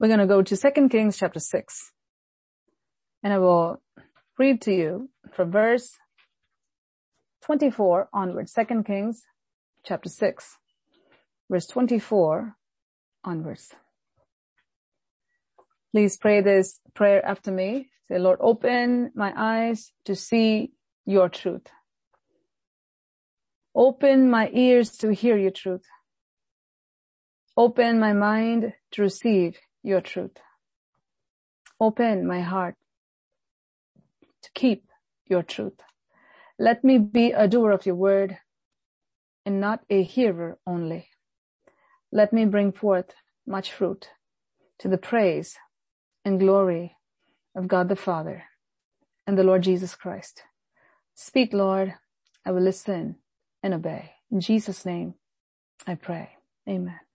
We're going to go to 2 Kings chapter 6. And I will read to you from verse 24 onwards. 2 Kings chapter 6, verse 24 onwards. Please pray this prayer after me. Say, Lord, open my eyes to see your truth. Open my ears to hear your truth. Open my mind to receive your truth. Open my heart to keep your truth. Let me be a doer of your word and not a hearer only. Let me bring forth much fruit to the praise and glory of God the Father and the Lord Jesus Christ. Speak, Lord. I will listen and obey. In Jesus' name, I pray. Amen.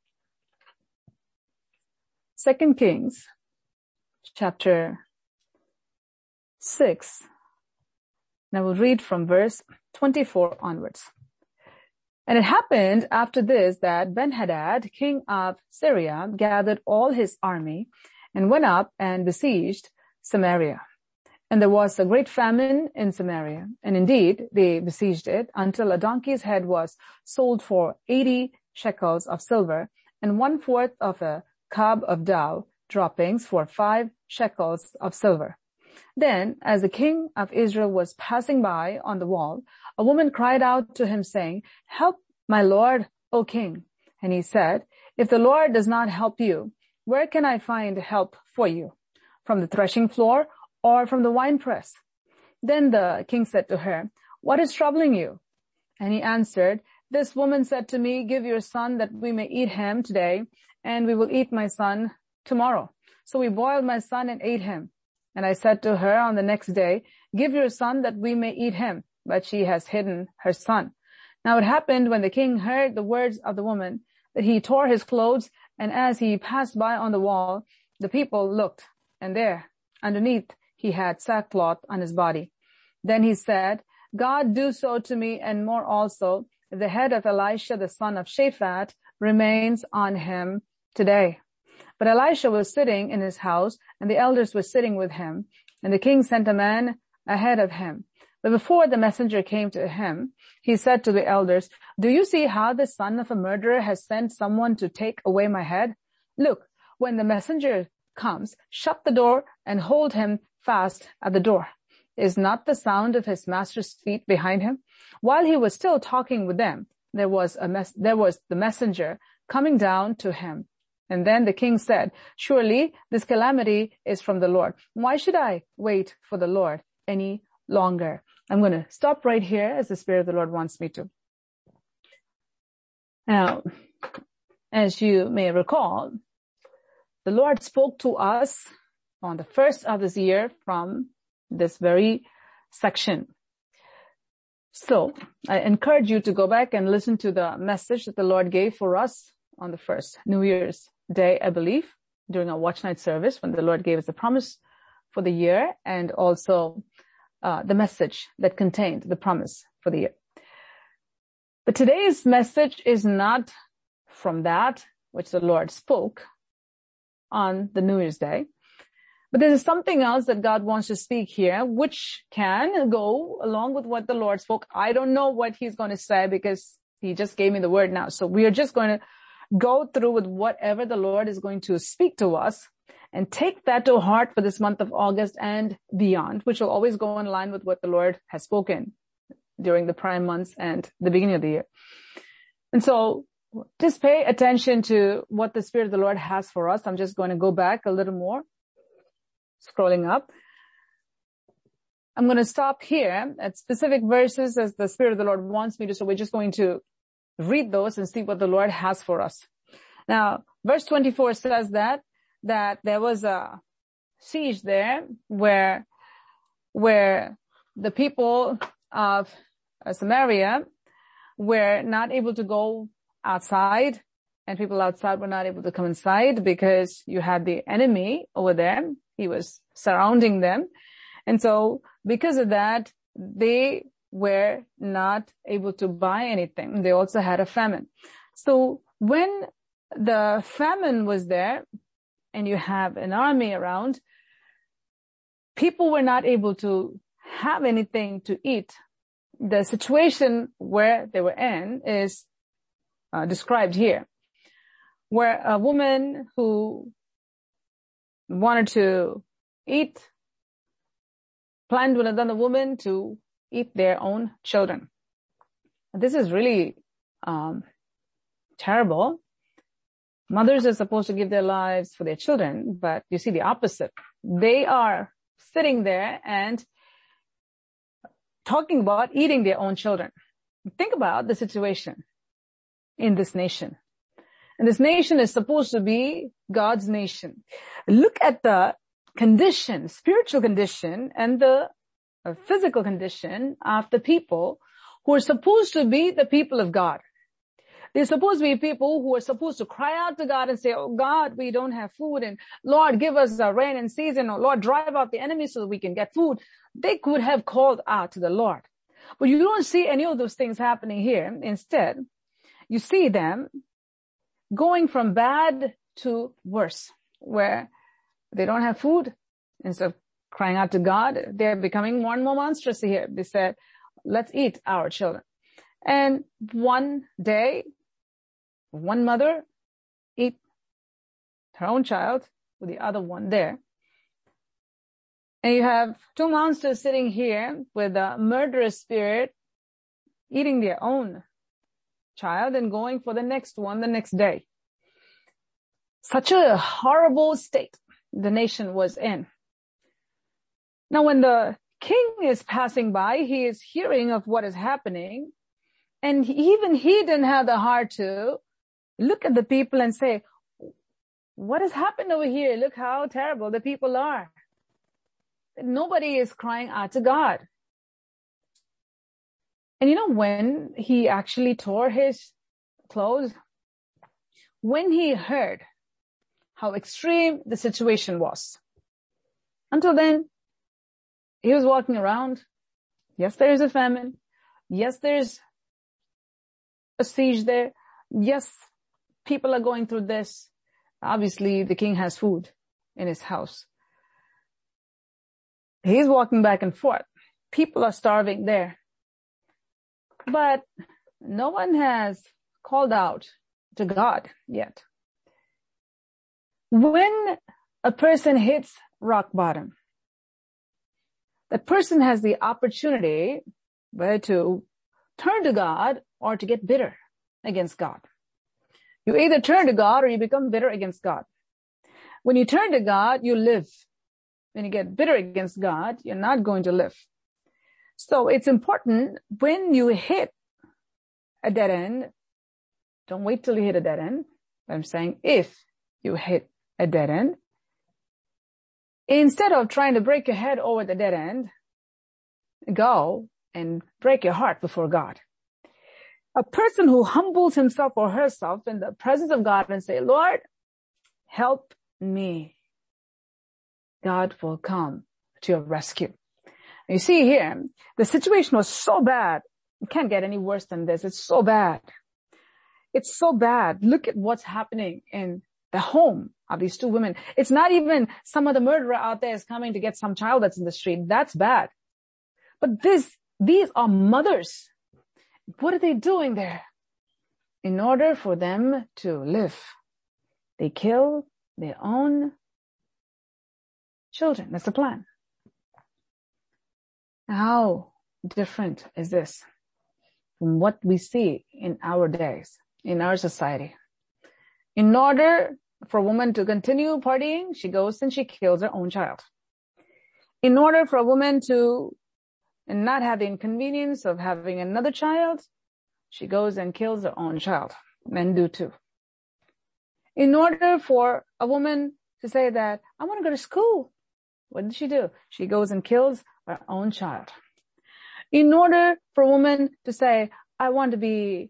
Second Kings chapter 6. And I will read from verse 24 onwards. And it happened after this that Ben-Hadad, king of Syria, gathered all his army and went up and besieged Samaria. And there was a great famine in Samaria. And indeed, they besieged it until a donkey's head was sold for 80 shekels of silver and one fourth of a kab of dough droppings for five shekels of silver. Then, as the king of Israel was passing by on the wall, a woman cried out to him saying, help my lord, O king. And he said, if the Lord does not help you, where can I find help for you? From the threshing floor or from the winepress? Then the king said to her, what is troubling you? And he answered, this woman said to me, give your son that we may eat him today and we will eat my son tomorrow. So we boiled my son and ate him. And I said to her on the next day, give your son that we may eat him. But she has hidden her son. Now it happened when the king heard the words of the woman that he tore his clothes and as he passed by on the wall, the people looked and there underneath he had sackcloth on his body. Then he said, God do so to me and more also the head of Elisha, the son of Shaphat, remains on him today. But Elisha was sitting in his house and the elders were sitting with him and the king sent a man ahead of him. But before the messenger came to him, he said to the elders, do you see how the son of a murderer has sent someone to take away my head? Look, when the messenger comes, shut the door and hold him fast at the door. Is not the sound of his master's feet behind him? While he was still talking with them, there was a mess, there was the messenger coming down to him. And then the king said, surely this calamity is from the Lord. Why should I wait for the Lord any longer? I'm going to stop right here as the Spirit of the Lord wants me to. Now, as you may recall, the Lord spoke to us on the first of this year from this very section. So I encourage you to go back and listen to the message that the Lord gave for us on the first New Year's Day, I believe, during our watch night service when the Lord gave us the promise for the year and also uh, the message that contained the promise for the year. But today's message is not from that which the Lord spoke on the New Year's Day. But there is something else that God wants to speak here, which can go along with what the Lord spoke. I don't know what he's going to say because he just gave me the word now. So we are just going to go through with whatever the Lord is going to speak to us and take that to heart for this month of August and beyond, which will always go in line with what the Lord has spoken during the prime months and the beginning of the year. And so just pay attention to what the Spirit of the Lord has for us. I'm just going to go back a little more, scrolling up. I'm going to stop here at specific verses as the Spirit of the Lord wants me to. So we're just going to read those and see what the Lord has for us. Now, verse 24 says that that there was a siege there where, where the people of Samaria were not able to go outside and people outside were not able to come inside because you had the enemy over there. He was surrounding them. And so because of that, they were not able to buy anything. They also had a famine. So when the famine was there, and you have an army around, people were not able to have anything to eat. The situation where they were in is uh, described here, where a woman who wanted to eat planned with another woman to eat their own children. This is really um, terrible. Mothers are supposed to give their lives for their children, but you see the opposite. They are sitting there and talking about eating their own children. Think about the situation in this nation. And this nation is supposed to be God's nation. Look at the condition, spiritual condition and the uh, physical condition of the people who are supposed to be the people of God. They're supposed to be people who are supposed to cry out to God and say, Oh God, we don't have food and Lord, give us a rain and season or Lord, drive out the enemy so that we can get food. They could have called out to the Lord. But you don't see any of those things happening here. Instead, you see them going from bad to worse, where they don't have food. Instead of crying out to God, they're becoming more and more monstrous here. They said, let's eat our children. And one day, one mother eat her own child with the other one there. And you have two monsters sitting here with a murderous spirit eating their own child and going for the next one the next day. Such a horrible state the nation was in. Now when the king is passing by, he is hearing of what is happening and even he didn't have the heart to look at the people and say, what has happened over here? Look how terrible the people are. Nobody is crying out to God. And you know, when he actually tore his clothes, when he heard how extreme the situation was, until then, he was walking around. Yes, there is a famine. Yes, there's a siege there. Yes, people are going through this. Obviously, the king has food in his house. He's walking back and forth. People are starving there. But no one has called out to God yet. When a person hits rock bottom, that person has the opportunity whether to turn to God or to get bitter against God. You either turn to God or you become bitter against God. When you turn to God, you live. When you get bitter against God, you're not going to live. So it's important when you hit a dead end, don't wait till you hit a dead end. I'm saying if you hit a dead end, instead of trying to break your head over the dead end, go and break your heart before God. A person who humbles himself or herself in the presence of God and say, Lord, help me. God will come to your rescue. You see here, the situation was so bad. It can't get any worse than this. It's so bad. It's so bad. Look at what's happening in the home of these two women. It's not even some of the murderer out there is coming to get some child that's in the street. That's bad. But this, these are mothers. What are they doing there? In order for them to live, they kill their own children. That's the plan. How different is this from what we see in our days, in our society? In order for a woman to continue partying, she goes and she kills her own child. In order for a woman to not have the inconvenience of having another child, she goes and kills her own child. Men do too. In order for a woman to say that, I want to go to school, what did she do? She goes and kills her own child. In order for a woman to say, I want to be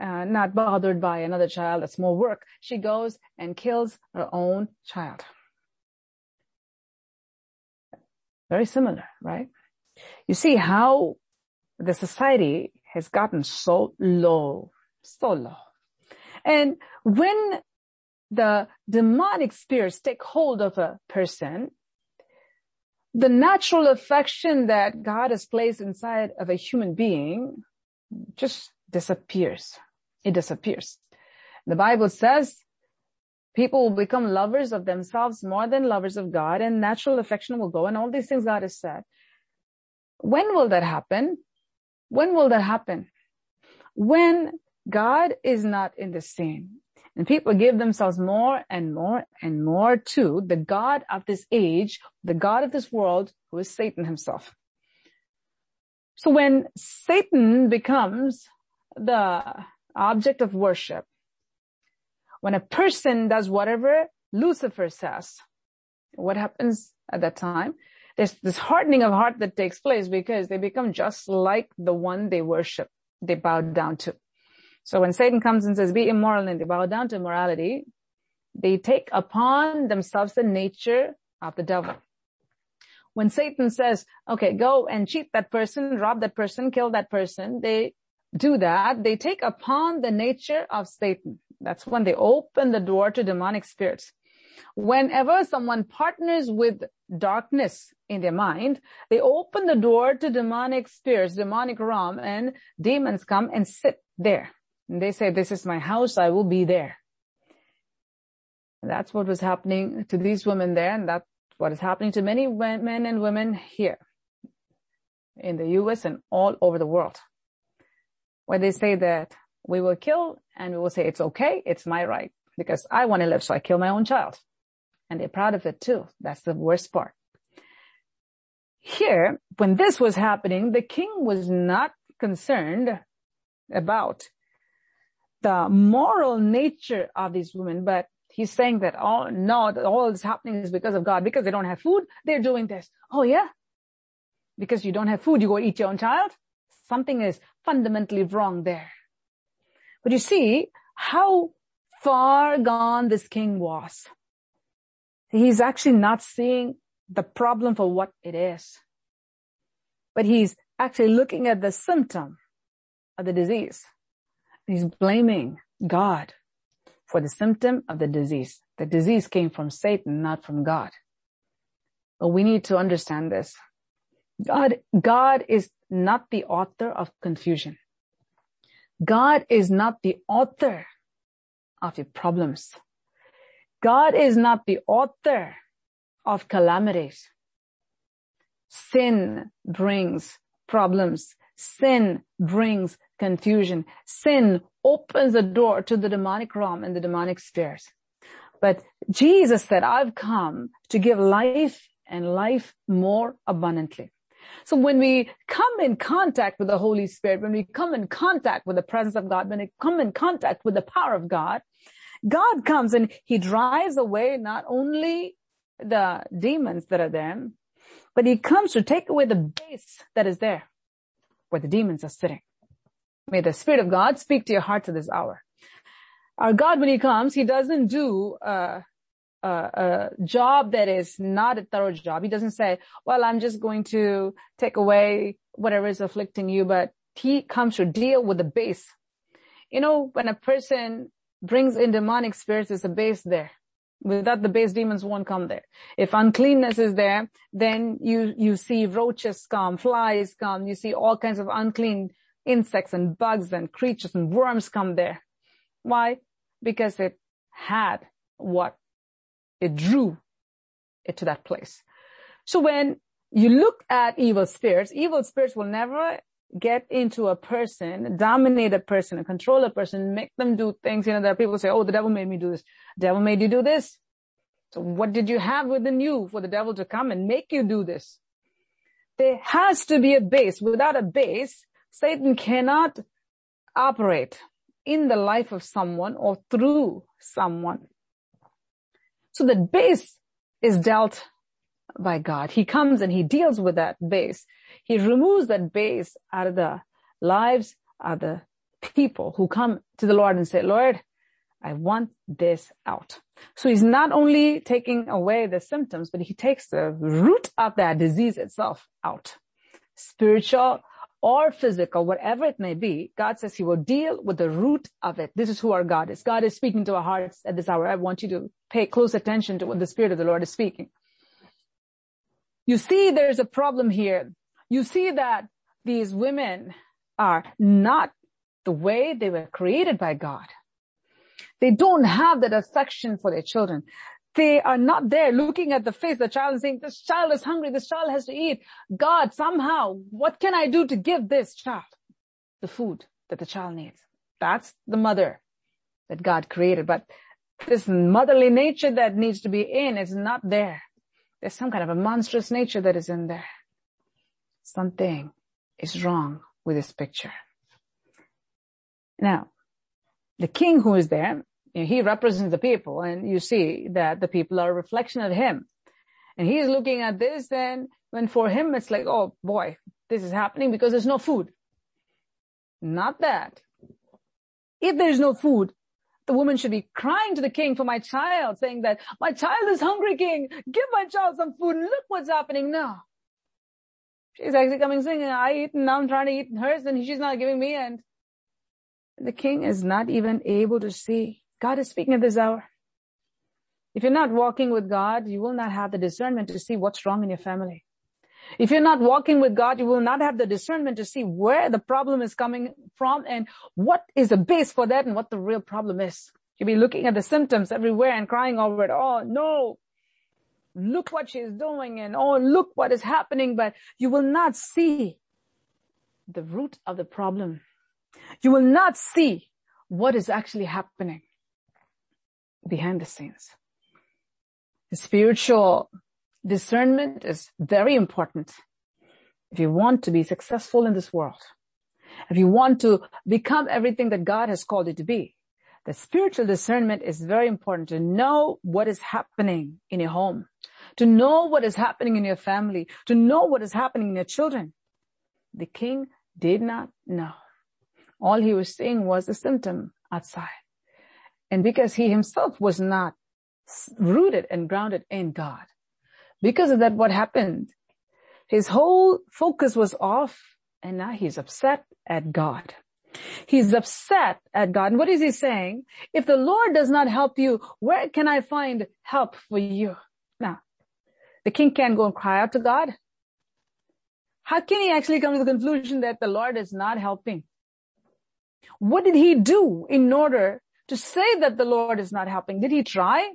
uh, not bothered by another child, that's more work, she goes and kills her own child. Very similar, right? You see how the society has gotten so low, so low. And when the demonic spirits take hold of a person, the natural affection that God has placed inside of a human being just disappears. It disappears. The Bible says people will become lovers of themselves more than lovers of God and natural affection will go and all these things God has said. When will that happen? When will that happen? When God is not in the scene and people give themselves more and more and more to the God of this age, the God of this world, who is Satan himself. So when Satan becomes the object of worship, when a person does whatever Lucifer says, what happens at that time? There's this hardening of heart that takes place because they become just like the one they worship, they bow down to. So when Satan comes and says, be immoral and they bow down to immorality, they take upon themselves the nature of the devil. When Satan says, okay, go and cheat that person, rob that person, kill that person, they do that. They take upon the nature of Satan. That's when they open the door to demonic spirits. Whenever someone partners with darkness in their mind, they open the door to demonic spirits, demonic realm, and demons come and sit there. And they say, this is my house, I will be there. That's what was happening to these women there, and that's what is happening to many men and women here in the US and all over the world. Where they say that we will kill and we will say it's okay, it's my right, because I want to live, so I kill my own child. And they're proud of it too. That's the worst part. Here, when this was happening, the king was not concerned about the moral nature of these women, but he's saying that oh, no, all this happening is because of God, because they don't have food, they're doing this. Oh yeah? Because you don't have food, you go eat your own child? Something is fundamentally wrong there. But you see how far gone this king was. He's actually not seeing the problem for what it is, but he's actually looking at the symptom of the disease. He's blaming God for the symptom of the disease. The disease came from Satan, not from God. But we need to understand this. God, God is not the author of confusion. God is not the author of your problems. God is not the author of calamities. Sin brings problems. Sin brings confusion. Sin opens the door to the demonic realm and the demonic spheres. But Jesus said, I've come to give life and life more abundantly. So when we come in contact with the Holy Spirit, when we come in contact with the presence of God, when we come in contact with the power of God, God comes and he drives away not only the demons that are there, but he comes to take away the base that is there where the demons are sitting. May the Spirit of God speak to your hearts at this hour. Our God, when He comes, He doesn't do a, a, job that is not a thorough job. He doesn't say, well, I'm just going to take away whatever is afflicting you, but He comes to deal with the base. You know, when a person brings in demonic spirits, there's a base there. Without the base, demons won't come there. If uncleanness is there, then you, you see roaches come, flies come, you see all kinds of unclean insects and bugs and creatures and worms come there. Why? Because it had what it drew it to that place. So when you look at evil spirits, evil spirits will never get into a person, dominate a person, and control a person, make them do things. You know, there are people say, oh, the devil made me do this. devil made you do this. So what did you have within you for the devil to come and make you do this? There has to be a base. Without a base, Satan cannot operate in the life of someone or through someone. So the base is dealt by God. He comes and he deals with that base. He removes that base out of the lives of the people who come to the Lord and say, Lord, I want this out. So he's not only taking away the symptoms, but he takes the root of that disease itself out. Spiritual or physical, whatever it may be, God says he will deal with the root of it. This is who our God is. God is speaking to our hearts at this hour. I want you to pay close attention to what the Spirit of the Lord is speaking. You see, there's a problem here. You see that these women are not the way they were created by God. They don't have that affection for their children. They are not there looking at the face of the child and saying, this child is hungry. This child has to eat. God, somehow, what can I do to give this child the food that the child needs? That's the mother that God created. But this motherly nature that needs to be in is not there. There's some kind of a monstrous nature that is in there. Something is wrong with this picture. Now, the king who is there he represents the people and you see that the people are a reflection of him. And he's looking at this and when for him it's like, oh boy, this is happening because there's no food. Not that. If there's no food, the woman should be crying to the king for my child, saying that my child is hungry, king. Give my child some food. Look what's happening now. She's actually coming saying, I eat and now I'm trying to eat hers and she's not giving me and the king is not even able to see God is speaking at this hour. If you're not walking with God, you will not have the discernment to see what's wrong in your family. If you're not walking with God, you will not have the discernment to see where the problem is coming from and what is the base for that and what the real problem is. You'll be looking at the symptoms everywhere and crying over it. Oh no, look what she's doing and oh, look what is happening, but you will not see the root of the problem. You will not see what is actually happening behind the scenes. The spiritual discernment is very important if you want to be successful in this world. If you want to become everything that God has called you to be, the spiritual discernment is very important to know what is happening in your home, to know what is happening in your family, to know what is happening in your children. The king did not know. All he was seeing was a symptom outside. And because he himself was not rooted and grounded in God. Because of that, what happened? His whole focus was off and now he's upset at God. He's upset at God. And what is he saying? If the Lord does not help you, where can I find help for you? Now, the king can't go and cry out to God. How can he actually come to the conclusion that the Lord is not helping? What did he do in order to say that the Lord is not helping. Did he try?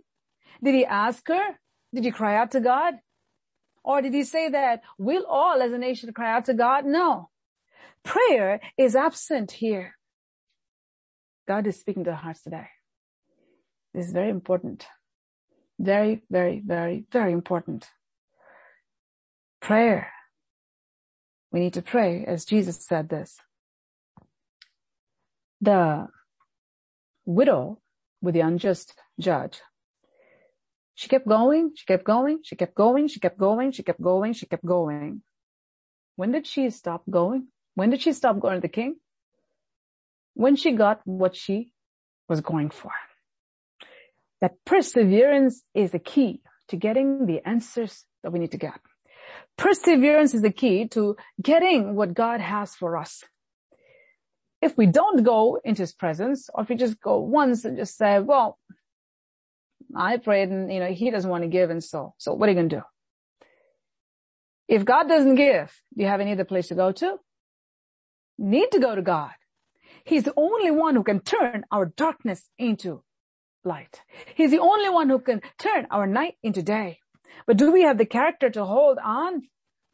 Did he ask her? Did you cry out to God? Or did he say that we'll all as a nation cry out to God? No. Prayer is absent here. God is speaking to our hearts today. This is very important. Very, very, very, very important. Prayer. We need to pray as Jesus said this. The widow with the unjust judge. She kept going, she kept going, she kept going, she kept going, she kept going, she kept going. When did she stop going? When did she stop going to the king? When she got what she was going for. That perseverance is the key to getting the answers that we need to get. Perseverance is the key to getting what God has for us if we don't go into his presence, or if we just go once and just say, well, I prayed and, you know, he doesn't want to give and so, so what are you going to do? If God doesn't give, do you have any other place to go to? Need to go to God. He's the only one who can turn our darkness into light. He's the only one who can turn our night into day. But do we have the character to hold on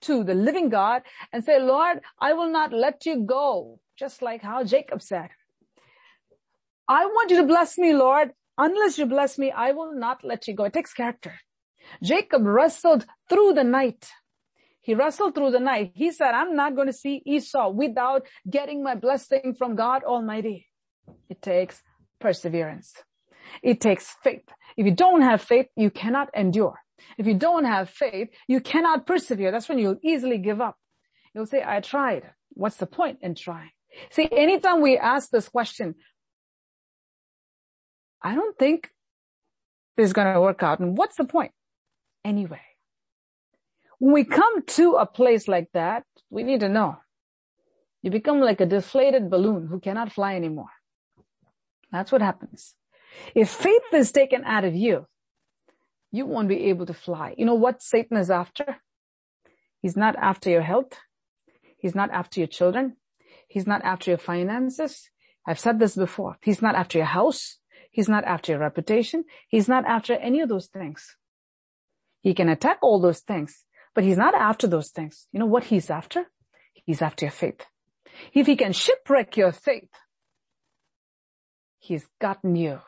to the living God and say, Lord, I will not let you go just like how Jacob said. I want you to bless me, Lord. Unless you bless me, I will not let you go. It takes character. Jacob wrestled through the night. He wrestled through the night. He said, I'm not going to see Esau without getting my blessing from God Almighty. It takes perseverance. It takes faith. If you don't have faith, you cannot endure. If you don't have faith, you cannot persevere. That's when you'll easily give up. You'll say, I tried. What's the point in trying? See, anytime we ask this question, I don't think this is going to work out. And what's the point? Anyway, when we come to a place like that, we need to know You become like a deflated balloon who cannot fly anymore. That's what happens. If faith is taken out of you, you won't be able to fly. You know what Satan is after? He's not after your health. He's not after your children. He's not after your finances. I've said this before. He's not after your house. He's not after your reputation. He's not after any of those things. He can attack all those things, but he's not after those things. You know what he's after? He's after your faith. If he can shipwreck your faith, he's gotten you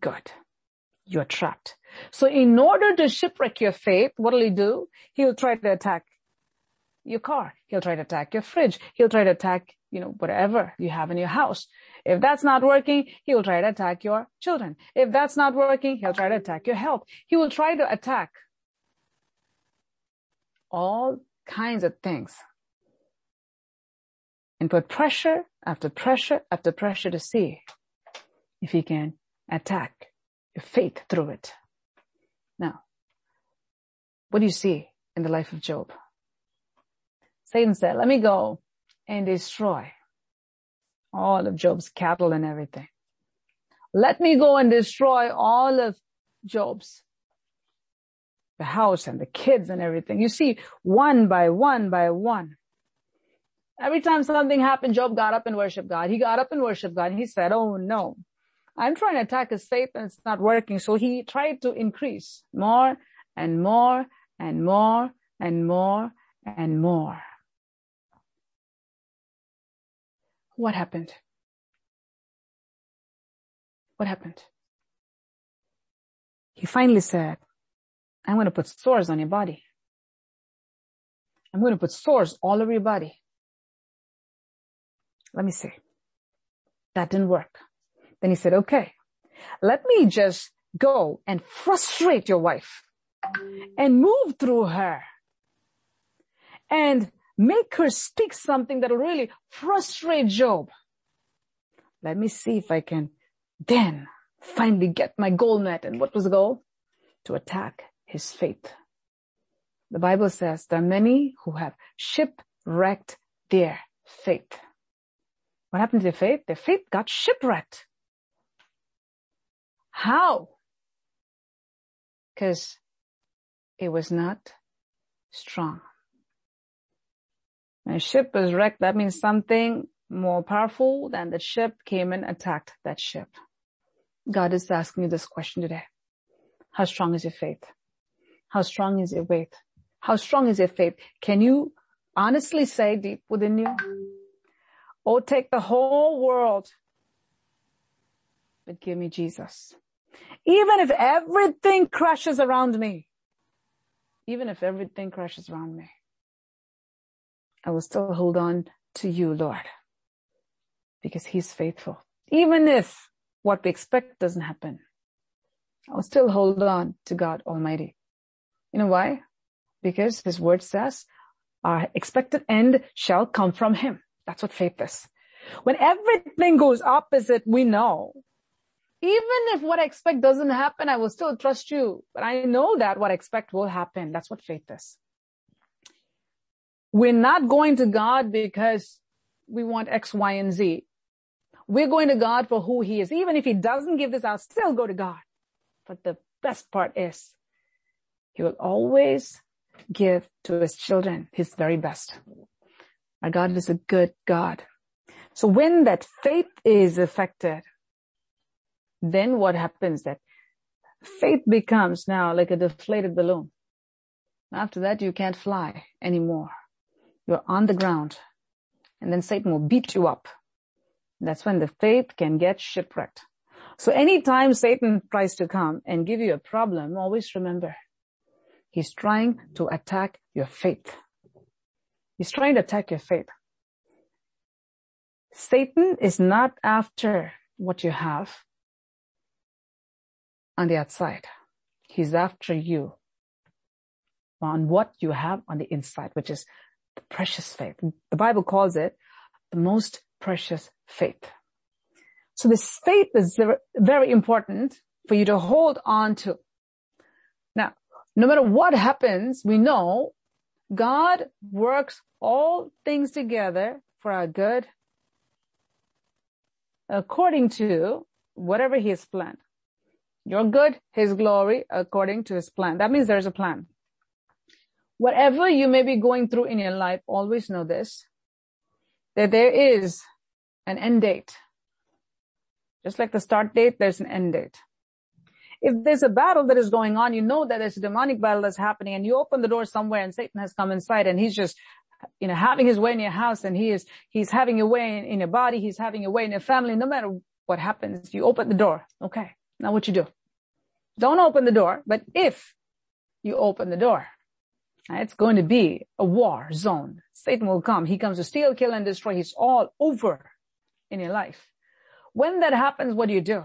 good. You're trapped. So in order to shipwreck your faith, what will he do? He'll try to attack your car. He'll try to attack your fridge. He'll try to attack, you know, whatever you have in your house. If that's not working, he will try to attack your children. If that's not working, he'll try to attack your health. He will try to attack all kinds of things and put pressure after pressure after pressure to see if he can attack your faith through it. Now, what do you see in the life of Job? Satan said, let me go and destroy all of Job's cattle and everything. Let me go and destroy all of Job's the house and the kids and everything. You see, one by one by one. Every time something happened, Job got up and worshiped God. He got up and worshiped God. And He said, Oh no, I'm trying to attack his faith and it's not working. So he tried to increase more and more and more and more and more. What happened? What happened? He finally said, I'm going to put sores on your body. I'm going to put sores all over your body. Let me see. That didn't work. Then he said, okay, let me just go and frustrate your wife and move through her and Make her speak something that'll really frustrate Job. Let me see if I can then finally get my goal met. And what was the goal? To attack his faith. The Bible says there are many who have shipwrecked their faith. What happened to their faith? Their faith got shipwrecked. How? Because it was not strong. When a ship was wrecked, that means something more powerful than the ship came and attacked that ship. God is asking you this question today. How strong is your faith? How strong is your faith? How strong is your faith? Can you honestly say deep within you? Oh, take the whole world, but give me Jesus. Even if everything crashes around me, even if everything crashes around me, I will still hold on to you, Lord, because he's faithful. Even if what we expect doesn't happen, I will still hold on to God Almighty. You know why? Because his word says our expected end shall come from him. That's what faith is. When everything goes opposite, we know. Even if what I expect doesn't happen, I will still trust you. But I know that what I expect will happen. That's what faith is. We're not going to God because we want X, Y, and Z. We're going to God for who he is. Even if he doesn't give this, I'll still go to God. But the best part is he will always give to his children his very best. Our God is a good God. So when that faith is affected, then what happens that faith becomes now like a deflated balloon. After that, you can't fly anymore. You're on the ground and then Satan will beat you up. That's when the faith can get shipwrecked. So anytime Satan tries to come and give you a problem, always remember, he's trying to attack your faith. He's trying to attack your faith. Satan is not after what you have on the outside. He's after you on what you have on the inside, which is the precious faith. The Bible calls it the most precious faith. So this faith is very important for you to hold on to. Now, no matter what happens, we know God works all things together for our good according to whatever he has planned. Your good, his glory, according to his plan. That means there's a plan. Whatever you may be going through in your life, always know this, that there is an end date. Just like the start date, there's an end date. If there's a battle that is going on, you know that there's a demonic battle that's happening and you open the door somewhere and Satan has come inside and he's just, you know, having his way in your house and he is, he's having a way in, in your body. He's having a way in your family. No matter what happens, you open the door. Okay. Now what you do? Don't open the door, but if you open the door, it's going to be a war zone. Satan will come. He comes to steal, kill, and destroy. He's all over in your life. When that happens, what do you do?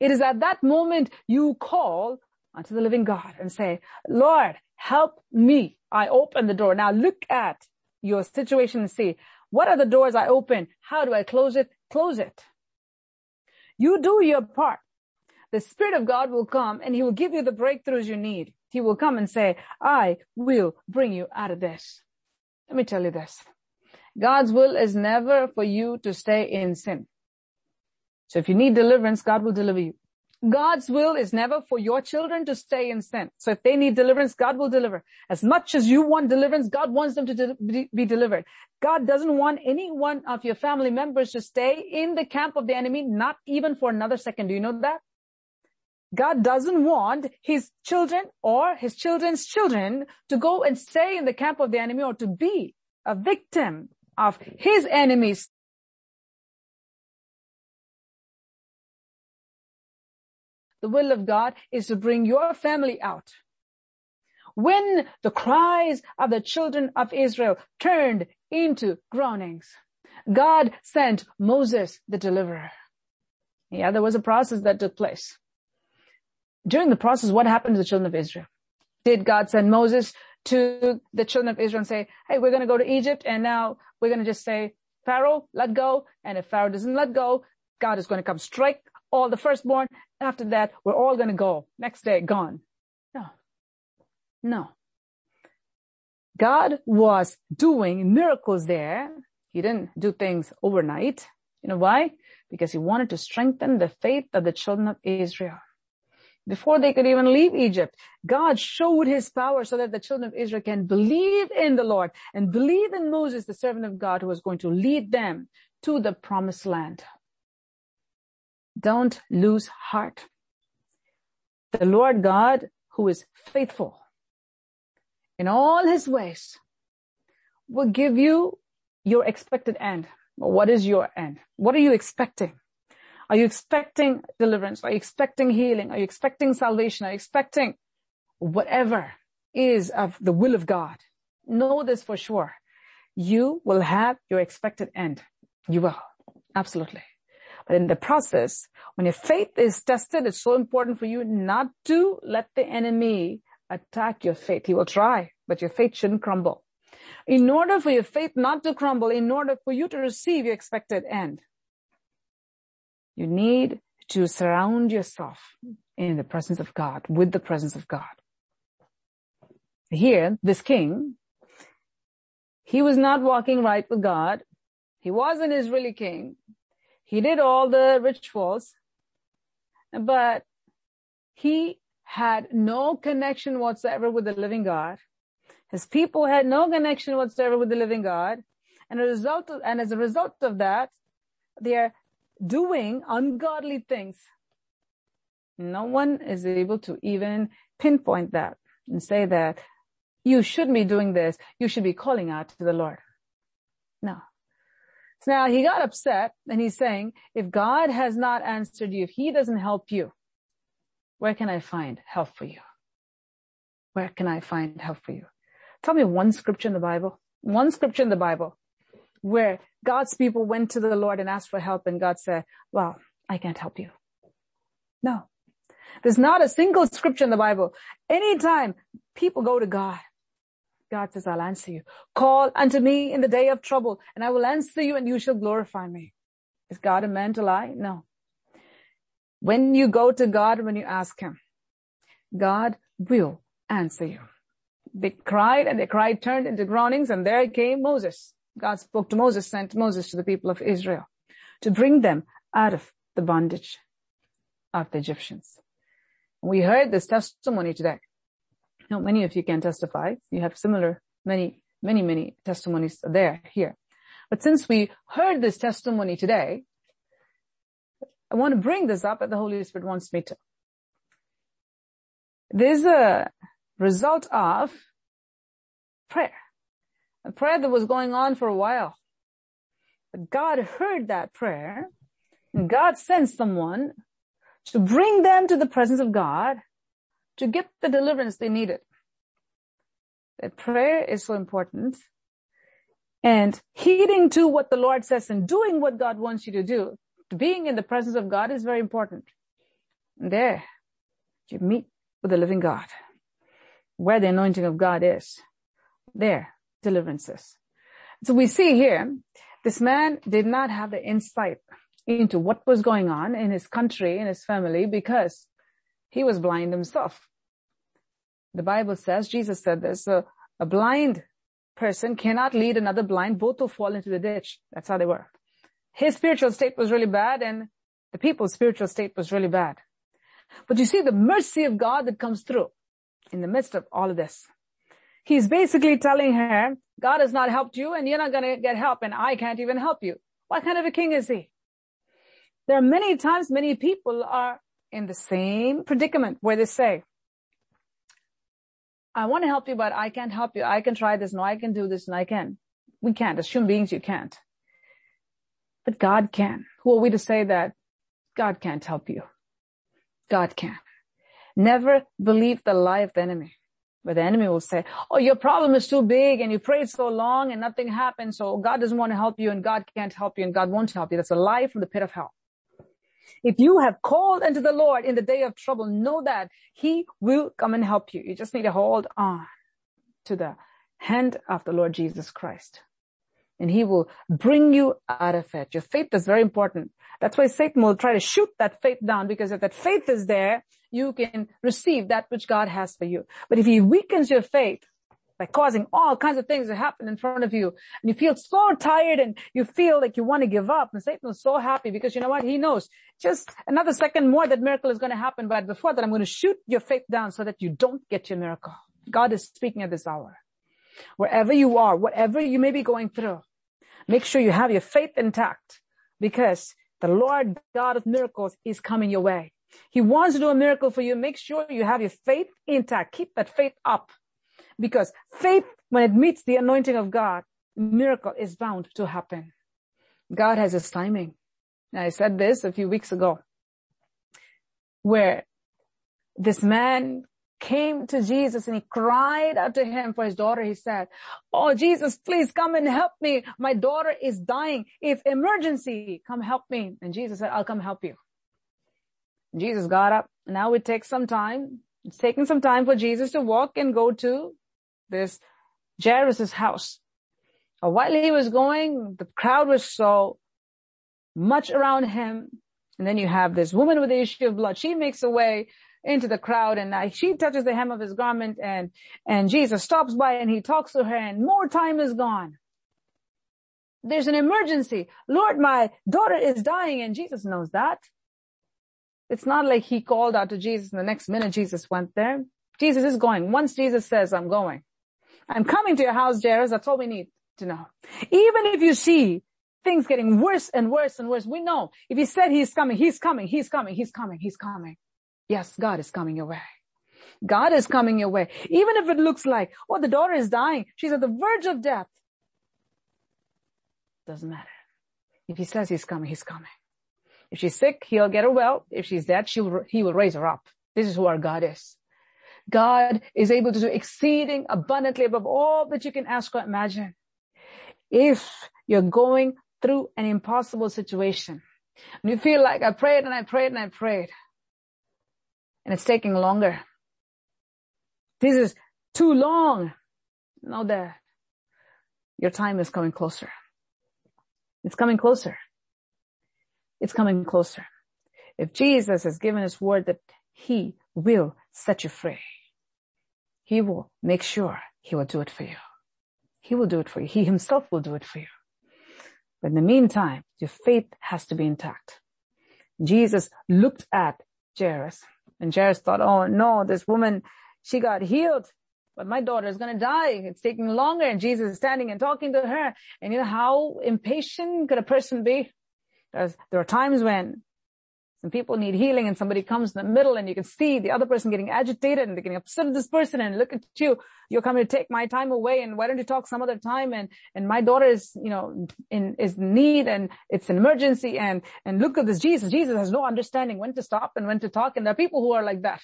It is at that moment you call unto the living God and say, Lord, help me. I open the door. Now look at your situation and see what are the doors I open? How do I close it? Close it. You do your part. The Spirit of God will come and He will give you the breakthroughs you need. He will come and say, I will bring you out of this. Let me tell you this. God's will is never for you to stay in sin. So if you need deliverance, God will deliver you. God's will is never for your children to stay in sin. So if they need deliverance, God will deliver. As much as you want deliverance, God wants them to de- be delivered. God doesn't want any one of your family members to stay in the camp of the enemy, not even for another second. Do you know that? God doesn't want his children or his children's children to go and stay in the camp of the enemy or to be a victim of his enemies the will of God is to bring your family out. When the cries of the children of Israel turned into groanings, God sent Moses the deliverer. Yeah, there was a process that took place. During the process, what happened to the children of Israel? Did God send Moses to the children of Israel and say, Hey, we're going to go to Egypt and now we're going to just say, Pharaoh, let go. And if Pharaoh doesn't let go, God is going to come strike all the firstborn. After that, we're all going to go. Next day, gone. No. No. God was doing miracles there. He didn't do things overnight. You know why? Because he wanted to strengthen the faith of the children of Israel. Before they could even leave Egypt, God showed his power so that the children of Israel can believe in the Lord and believe in Moses, the servant of God, who was going to lead them to the promised land. Don't lose heart. The Lord God, who is faithful in all his ways, will give you your expected end. What is your end? What are you expecting? Are you expecting deliverance? Are you expecting healing? Are you expecting salvation? Are you expecting whatever is of the will of God? Know this for sure. You will have your expected end. You will. Absolutely. But in the process, when your faith is tested, it's so important for you not to let the enemy attack your faith. He will try, but your faith shouldn't crumble. In order for your faith not to crumble, in order for you to receive your expected end, you need to surround yourself in the presence of God, with the presence of God. Here, this king, he was not walking right with God. He was an Israeli king, he did all the rituals, but he had no connection whatsoever with the living God. His people had no connection whatsoever with the living God. And, result of, and as a result of that, they're doing ungodly things. No one is able to even pinpoint that and say that you shouldn't be doing this. You should be calling out to the Lord. No. So now he got upset and he's saying, if God has not answered you, if he doesn't help you, where can I find help for you? Where can I find help for you? Tell me one scripture in the Bible, one scripture in the Bible where God's people went to the Lord and asked for help and God said, well, I can't help you. No. There's not a single scripture in the Bible. Anytime people go to God, God says, I'll answer you. Call unto me in the day of trouble and I will answer you and you shall glorify me. Is God a man to lie? No. When you go to God, when you ask him, God will answer you. They cried and they cried turned into groanings and there came Moses. God spoke to Moses, sent Moses to the people of Israel to bring them out of the bondage of the Egyptians. We heard this testimony today. Now, many of you can testify. You have similar, many, many, many testimonies there, here. But since we heard this testimony today, I want to bring this up that the Holy Spirit wants me to. There's a result of prayer. A prayer that was going on for a while. But God heard that prayer and God sent someone to bring them to the presence of God to get the deliverance they needed. That prayer is so important and heeding to what the Lord says and doing what God wants you to do. Being in the presence of God is very important. And there you meet with the living God. Where the anointing of God is, there deliverances. So we see here, this man did not have the insight into what was going on in his country, in his family, because he was blind himself. The Bible says, Jesus said this, a, a blind person cannot lead another blind, both will fall into the ditch. That's how they were. His spiritual state was really bad and the people's spiritual state was really bad. But you see the mercy of God that comes through in the midst of all of this. He's basically telling her, God has not helped you and you're not going to get help and I can't even help you. What kind of a king is he? There are many times many people are in the same predicament where they say, I want to help you, but I can't help you. I can try this. No, I can do this and I can. We can't. As human beings, you can't. But God can. Who are we to say that God can't help you? God can. Never believe the lie of the enemy. Where the enemy will say, oh, your problem is too big and you prayed so long and nothing happened. So God doesn't want to help you and God can't help you and God won't help you. That's a lie from the pit of hell. If you have called unto the Lord in the day of trouble, know that he will come and help you. You just need to hold on to the hand of the Lord Jesus Christ and he will bring you out of it. Your faith is very important. That's why Satan will try to shoot that faith down because if that faith is there, you can receive that which God has for you. But if he weakens your faith, by causing all kinds of things to happen in front of you. And you feel so tired and you feel like you want to give up. And Satan is so happy because you know what? He knows just another second more that miracle is going to happen. But before that, I'm going to shoot your faith down so that you don't get your miracle. God is speaking at this hour. Wherever you are, whatever you may be going through, make sure you have your faith intact because the Lord God of miracles is coming your way. He wants to do a miracle for you. Make sure you have your faith intact. Keep that faith up because faith, when it meets the anointing of God, miracle is bound to happen. God has his timing. I said this a few weeks ago, where this man came to Jesus and he cried out to him for his daughter. He said, Oh, Jesus, please come and help me. My daughter is dying. If emergency, come help me. And Jesus said, I'll come help you. Jesus got up. Now it takes some time. It's taking some time for Jesus to walk and go to this Jairus' house. While he was going, the crowd was so much around him. And then you have this woman with the issue of blood. She makes her way into the crowd and she touches the hem of his garment and, and Jesus stops by and he talks to her and more time is gone. There's an emergency. Lord, my daughter is dying and Jesus knows that. It's not like he called out to Jesus and the next minute Jesus went there. Jesus is going. Once Jesus says, I'm going. I'm coming to your house, Jairus. That's all we need to know. Even if you see things getting worse and worse and worse, we know if he said he's coming, he's coming, he's coming, he's coming, he's coming. Yes, God is coming your way. God is coming your way. Even if it looks like, oh, the daughter is dying. She's at the verge of death. Doesn't matter. If he says he's coming, he's coming. If she's sick, he'll get her well. If she's dead, she'll, he will raise her up. This is who our God is. God is able to do exceeding abundantly above all that you can ask or imagine. If you're going through an impossible situation and you feel like I prayed and I prayed and I prayed and it's taking longer. This is too long. Know that your time is coming closer. It's coming closer. It's coming closer. If Jesus has given his word that he will set you free, he will make sure he will do it for you. He will do it for you. He himself will do it for you. But in the meantime, your faith has to be intact. Jesus looked at Jairus and Jairus thought, oh no, this woman, she got healed, but my daughter is going to die. It's taking longer. And Jesus is standing and talking to her. And you know how impatient could a person be? There's, there are times when some people need healing and somebody comes in the middle and you can see the other person getting agitated and they're getting upset with this person and look at you. You're coming to take my time away and why don't you talk some other time? And, and my daughter is, you know, in, is in need and it's an emergency and, and look at this Jesus. Jesus has no understanding when to stop and when to talk. And there are people who are like that.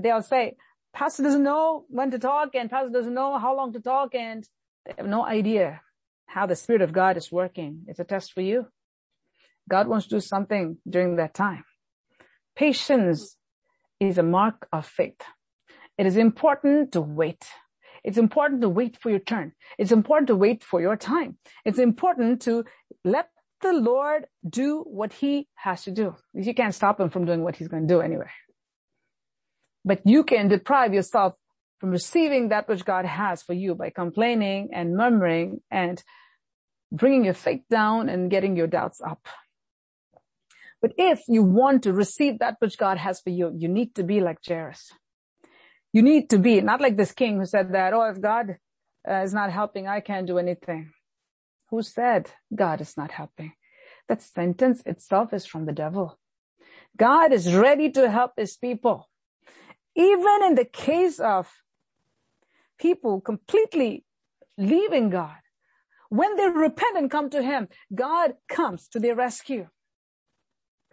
They'll say, pastor doesn't know when to talk and pastor doesn't know how long to talk and they have no idea how the spirit of God is working. It's a test for you. God wants to do something during that time. Patience is a mark of faith. It is important to wait. It's important to wait for your turn. It's important to wait for your time. It's important to let the Lord do what he has to do. You can't stop him from doing what he's going to do anyway. But you can deprive yourself from receiving that which God has for you by complaining and murmuring and bringing your faith down and getting your doubts up. But if you want to receive that which God has for you, you need to be like Jairus. You need to be not like this king who said that, oh, if God uh, is not helping, I can't do anything. Who said God is not helping? That sentence itself is from the devil. God is ready to help his people. Even in the case of people completely leaving God, when they repent and come to him, God comes to their rescue.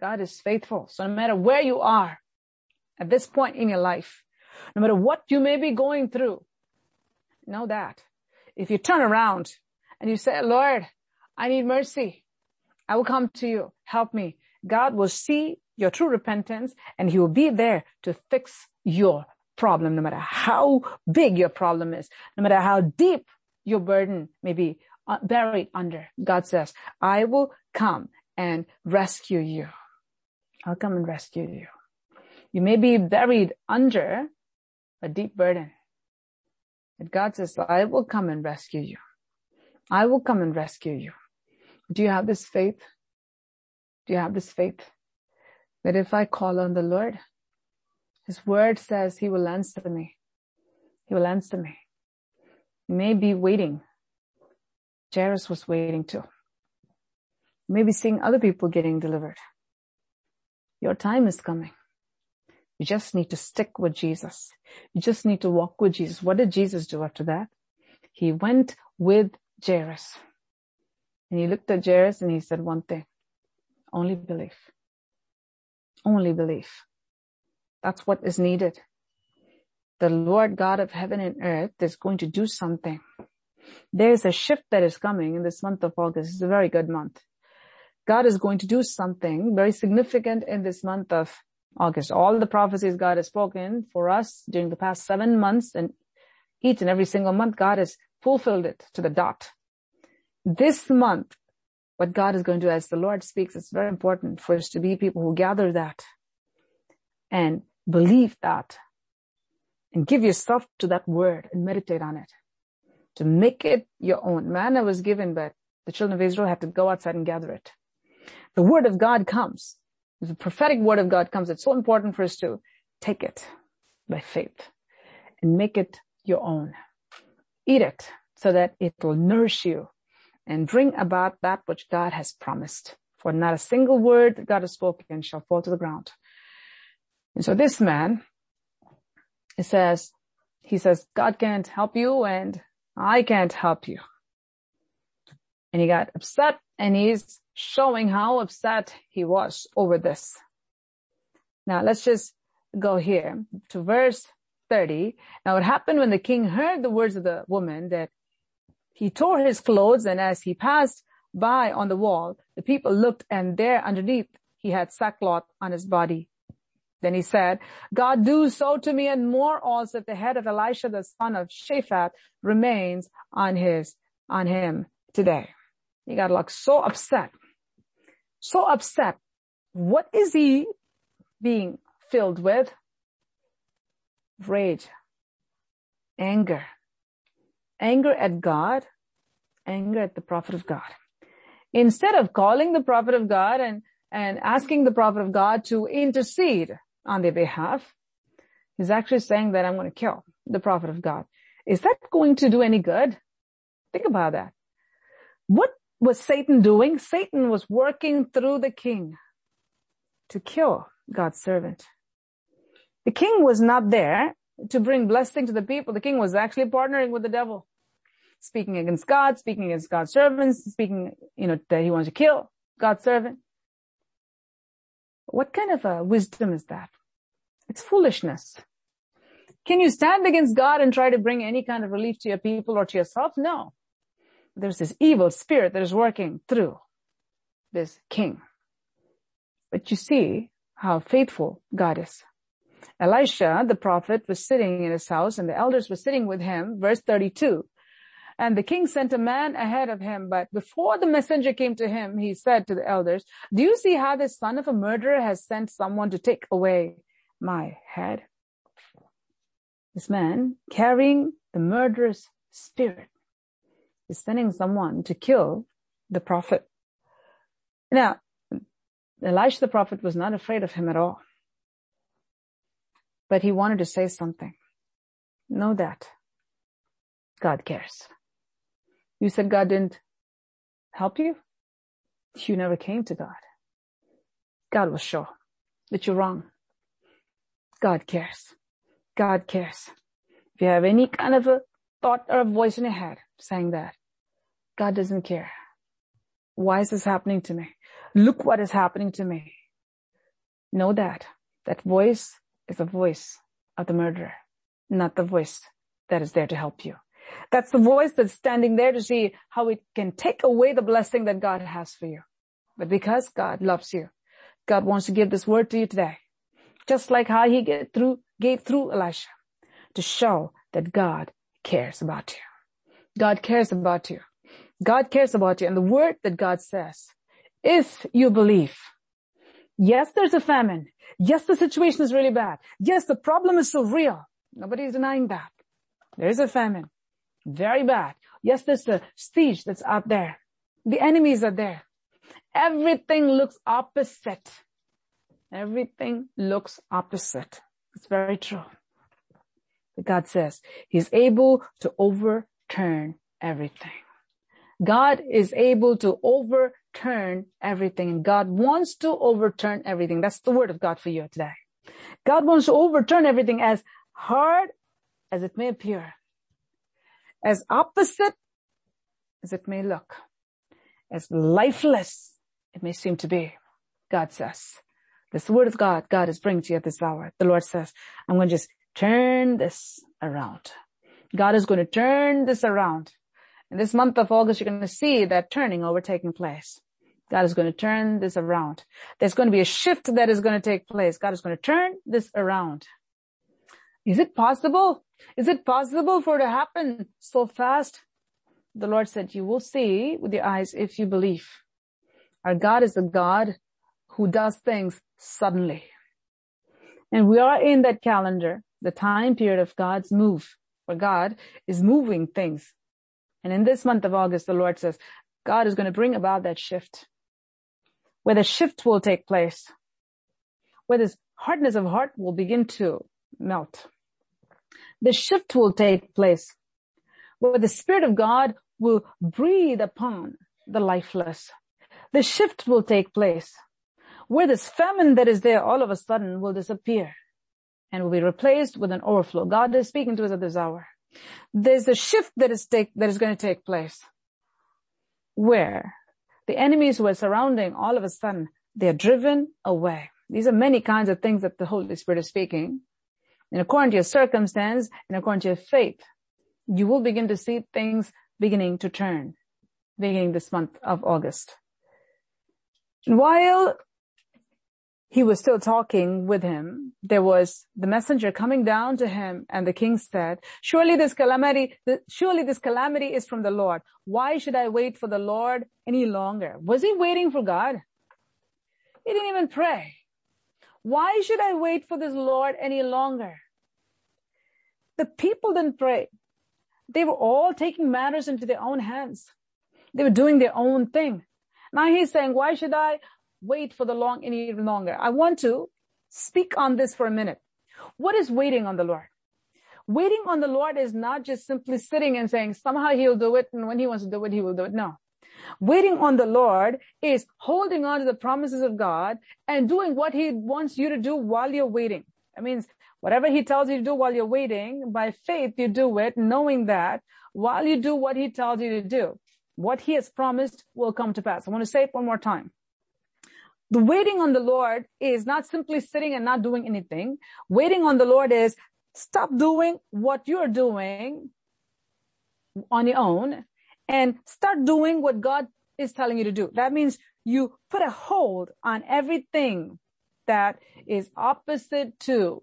God is faithful. So no matter where you are at this point in your life, no matter what you may be going through, know that if you turn around and you say, Lord, I need mercy. I will come to you. Help me. God will see your true repentance and he will be there to fix your problem, no matter how big your problem is, no matter how deep your burden may be uh, buried under. God says, I will come and rescue you. I'll come and rescue you. You may be buried under a deep burden. But God says, I will come and rescue you. I will come and rescue you. Do you have this faith? Do you have this faith that if I call on the Lord, his word says he will answer me. He will answer me. You may be waiting. Jairus was waiting too. You may be seeing other people getting delivered. Your time is coming. You just need to stick with Jesus. You just need to walk with Jesus. What did Jesus do after that? He went with Jairus. And he looked at Jairus and he said one thing. Only believe. Only believe. That's what is needed. The Lord God of heaven and earth is going to do something. There's a shift that is coming in this month of August. It's a very good month. God is going to do something very significant in this month of August. All the prophecies God has spoken for us during the past seven months and each and every single month, God has fulfilled it to the dot. This month, what God is going to do as the Lord speaks, it's very important for us to be people who gather that and believe that and give yourself to that word and meditate on it to make it your own. Manna was given, but the children of Israel had to go outside and gather it the word of God comes, the prophetic word of God comes, it's so important for us to take it by faith and make it your own. Eat it so that it will nourish you and bring about that which God has promised. For not a single word that God has spoken shall fall to the ground. And so this man, it says, he says, God can't help you and I can't help you. And he got upset and he's showing how upset he was over this. Now let's just go here to verse 30. Now it happened when the king heard the words of the woman that he tore his clothes and as he passed by on the wall, the people looked and there underneath he had sackcloth on his body. Then he said, God do so to me and more also if the head of Elisha, the son of Shaphat remains on his, on him today. He got like so upset so upset. What is he being filled with? Rage, anger, anger at God, anger at the prophet of God. Instead of calling the prophet of God and, and asking the prophet of God to intercede on their behalf, he's actually saying that I'm going to kill the prophet of God. Is that going to do any good? Think about that. What was Satan doing? Satan was working through the king to kill God's servant. The king was not there to bring blessing to the people. The king was actually partnering with the devil, speaking against God, speaking against God's servants, speaking, you know, that he wants to kill God's servant. What kind of a wisdom is that? It's foolishness. Can you stand against God and try to bring any kind of relief to your people or to yourself? No. There's this evil spirit that is working through this king. But you see how faithful God is. Elisha, the prophet, was sitting in his house and the elders were sitting with him, verse 32. And the king sent a man ahead of him, but before the messenger came to him, he said to the elders, do you see how this son of a murderer has sent someone to take away my head? This man carrying the murderous spirit is sending someone to kill the prophet. Now, Elisha the prophet was not afraid of him at all but he wanted to say something. Know that God cares. You said God didn't help you. You never came to God. God was sure that you're wrong. God cares. God cares. If you have any kind of a thought or a voice in your head saying that, God doesn't care. Why is this happening to me? Look what is happening to me. Know that. That voice is the voice of the murderer, not the voice that is there to help you. That's the voice that's standing there to see how it can take away the blessing that God has for you. But because God loves you, God wants to give this word to you today. Just like how he through, gave through Elisha to show that God cares about you. God cares about you. God cares about you. And the word that God says, if you believe, yes, there's a famine. Yes, the situation is really bad. Yes, the problem is so real. Nobody is denying that. There is a famine. Very bad. Yes, there's a siege that's out there. The enemies are there. Everything looks opposite. Everything looks opposite. It's very true. But God says he's able to overturn everything. God is able to overturn everything and God wants to overturn everything. That's the word of God for you today. God wants to overturn everything as hard as it may appear, as opposite as it may look, as lifeless it may seem to be. God says, this word of God, God is bringing to you at this hour. The Lord says, I'm going to just turn this around. God is going to turn this around. In this month of August, you're going to see that turning over taking place. God is going to turn this around. There's going to be a shift that is going to take place. God is going to turn this around. Is it possible? Is it possible for it to happen so fast? The Lord said, you will see with your eyes if you believe. Our God is a God who does things suddenly. And we are in that calendar, the time period of God's move, where God is moving things. And in this month of August, the Lord says, God is going to bring about that shift. Where the shift will take place, where this hardness of heart will begin to melt. The shift will take place. Where the Spirit of God will breathe upon the lifeless. The shift will take place. Where this famine that is there all of a sudden will disappear and will be replaced with an overflow. God is speaking to us at this hour there's a shift that is take, that is going to take place where the enemies who are surrounding all of a sudden they're driven away. These are many kinds of things that the Holy Spirit is speaking. And according to your circumstance and according to your faith, you will begin to see things beginning to turn, beginning this month of August. While he was still talking with him, there was the messenger coming down to him and the king said, surely this calamity, surely this calamity is from the Lord. Why should I wait for the Lord any longer? Was he waiting for God? He didn't even pray. Why should I wait for this Lord any longer? The people didn't pray. they were all taking matters into their own hands. They were doing their own thing. Now he's saying, why should I wait for the long any longer? I want to speak on this for a minute. What is waiting on the Lord? Waiting on the Lord is not just simply sitting and saying somehow he'll do it and when he wants to do it, he will do it. No. Waiting on the Lord is holding on to the promises of God and doing what he wants you to do while you're waiting. That means whatever he tells you to do while you're waiting, by faith you do it, knowing that while you do what he tells you to do, what he has promised will come to pass. I want to say it one more time. The waiting on the Lord is not simply sitting and not doing anything. Waiting on the Lord is stop doing what you're doing on your own and start doing what God is telling you to do. That means you put a hold on everything that is opposite to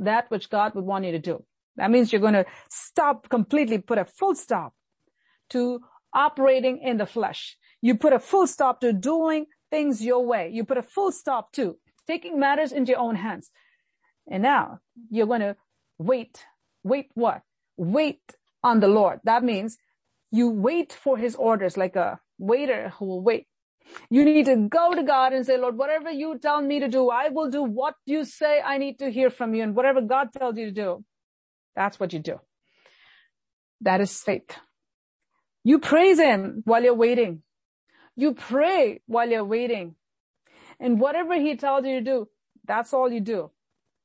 that which God would want you to do. That means you're going to stop completely, put a full stop to operating in the flesh. You put a full stop to doing things your way. You put a full stop to taking matters into your own hands. And now you're going to wait. Wait what? Wait on the Lord. That means you wait for his orders like a waiter who will wait. You need to go to God and say, Lord, whatever you tell me to do, I will do what you say I need to hear from you. And whatever God tells you to do, that's what you do. That is faith. You praise him while you're waiting. You pray while you're waiting. And whatever he tells you to do, that's all you do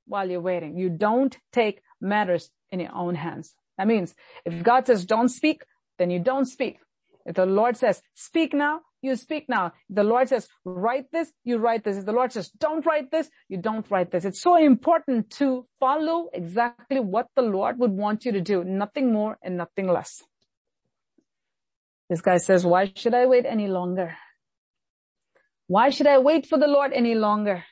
while you're waiting. You don't take matters in your own hands. That means if God says don't speak, then you don't speak. If the Lord says speak now, you speak now. If the Lord says write this, you write this. If the Lord says don't write this, you don't write this. It's so important to follow exactly what the Lord would want you to do. Nothing more and nothing less. This guy says, why should I wait any longer? Why should I wait for the Lord any longer?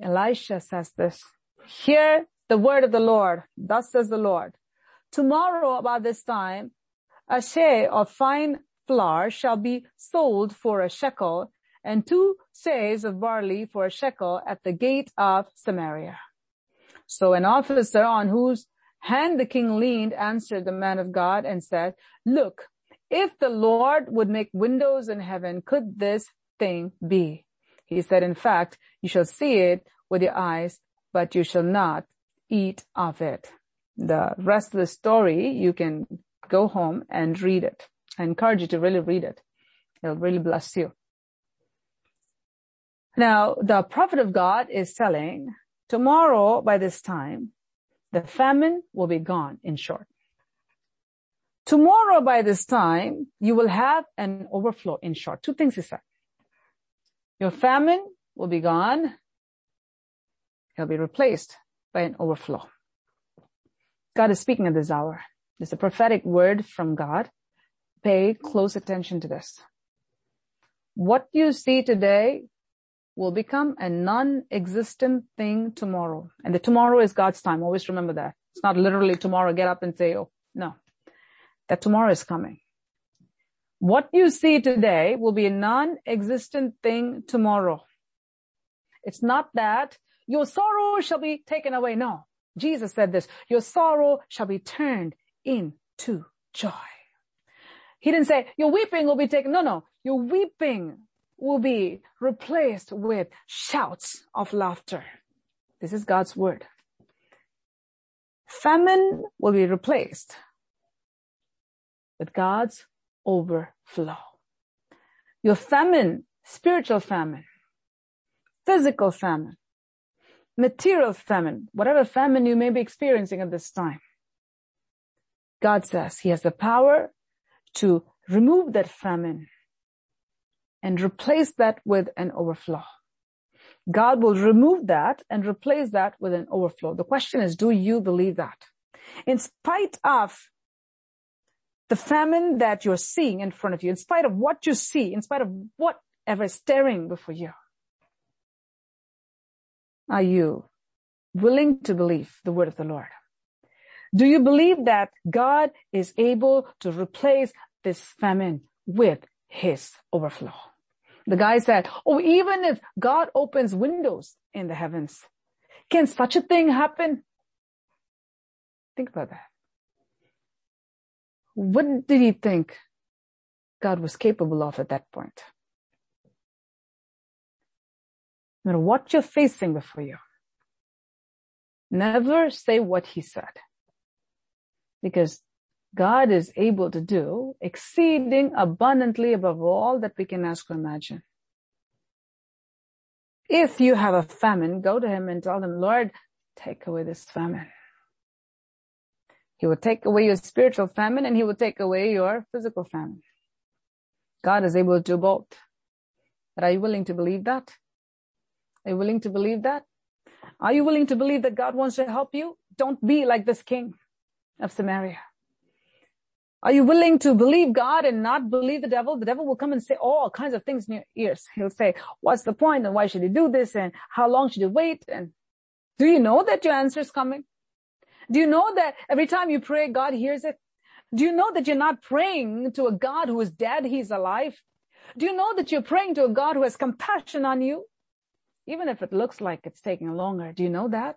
Elisha says this, hear the word of the Lord. Thus says the Lord. Tomorrow about this time, a share of fine flour shall be sold for a shekel and two shares of barley for a shekel at the gate of Samaria. So an officer on whose hand the king leaned answered the man of God and said, look, if the Lord would make windows in heaven, could this thing be? He said, in fact, you shall see it with your eyes, but you shall not eat of it the rest of the story, you can go home and read it. I encourage you to really read it. It'll really bless you. Now, the prophet of God is telling tomorrow by this time, the famine will be gone in short. Tomorrow by this time, you will have an overflow in short. Two things he said. Your famine will be gone. It'll be replaced by an overflow. God is speaking at this hour. It's a prophetic word from God. Pay close attention to this. What you see today will become a non-existent thing tomorrow. And the tomorrow is God's time. Always remember that. It's not literally tomorrow, get up and say, oh, no. That tomorrow is coming. What you see today will be a non-existent thing tomorrow. It's not that your sorrow shall be taken away. No. Jesus said this, your sorrow shall be turned into joy. He didn't say your weeping will be taken. No, no, your weeping will be replaced with shouts of laughter. This is God's word. Famine will be replaced with God's overflow. Your famine, spiritual famine, physical famine, material famine, whatever famine you may be experiencing at this time. God says he has the power to remove that famine and replace that with an overflow. God will remove that and replace that with an overflow. The question is, do you believe that? In spite of the famine that you're seeing in front of you, in spite of what you see, in spite of whatever is staring before you, are you willing to believe the word of the Lord? Do you believe that God is able to replace this famine with his overflow? The guy said, Oh, even if God opens windows in the heavens, can such a thing happen? Think about that. what did he think God was capable of at that point? No matter what you're facing before you, never say what he said. Because God is able to do exceeding abundantly above all that we can ask or imagine. If you have a famine, go to him and tell him, Lord, take away this famine. He will take away your spiritual famine and he will take away your physical famine. God is able to do both. But are you willing to believe that? Are you willing to believe that? Are you willing to believe that God wants to help you? Don't be like this king of Samaria. Are you willing to believe God and not believe the devil? The devil will come and say all kinds of things in your ears. He'll say, what's the point and why should you do this and how long should you wait? And do you know that your answer is coming? Do you know that every time you pray, God hears it? Do you know that you're not praying to a God who is dead? He's alive. Do you know that you're praying to a God who has compassion on you? Even if it looks like it's taking longer. Do you know that?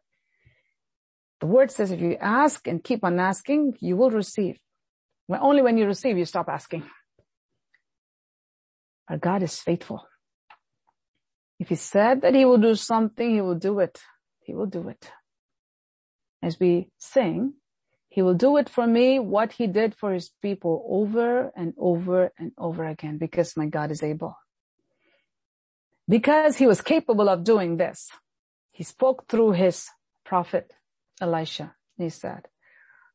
The word says if you ask and keep on asking, you will receive. Only when you receive, you stop asking. Our God is faithful. If he said that he will do something, he will do it. He will do it. As we sing, he will do it for me what he did for his people over and over and over again because my God is able. Because he was capable of doing this, he spoke through his prophet Elisha. He said,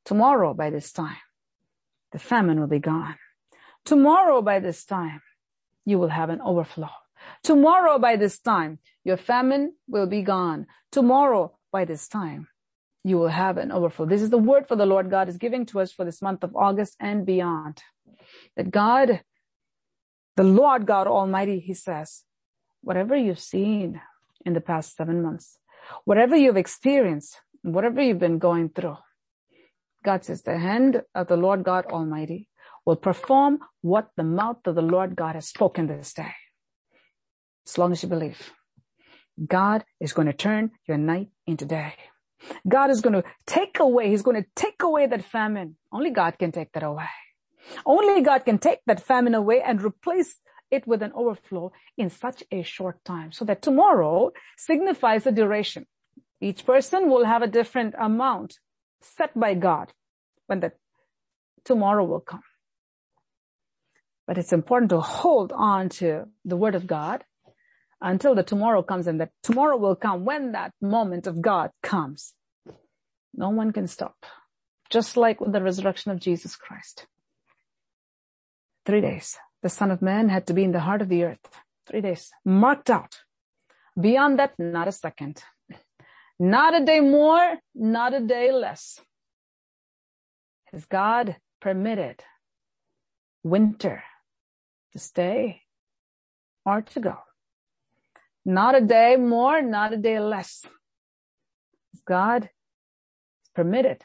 tomorrow by this time, the famine will be gone. Tomorrow by this time, you will have an overflow. Tomorrow by this time, your famine will be gone. Tomorrow by this time, you will have an overflow. This is the word for the Lord God is giving to us for this month of August and beyond. That God, the Lord God Almighty, He says, whatever you've seen in the past seven months, whatever you've experienced, whatever you've been going through, God says the hand of the Lord God Almighty will perform what the mouth of the Lord God has spoken this day. As long as you believe, God is going to turn your night into day. God is going to take away, He's going to take away that famine. Only God can take that away. Only God can take that famine away and replace it with an overflow in such a short time so that tomorrow signifies a duration. Each person will have a different amount set by God when the tomorrow will come. But it's important to hold on to the word of God until the tomorrow comes and that tomorrow will come when that moment of God comes. No one can stop. Just like with the resurrection of Jesus Christ. Three days. The son of man had to be in the heart of the earth. Three days. Marked out. Beyond that, not a second. Not a day more, not a day less. Has God permitted winter to stay or to go? Not a day more, not a day less. Has God permitted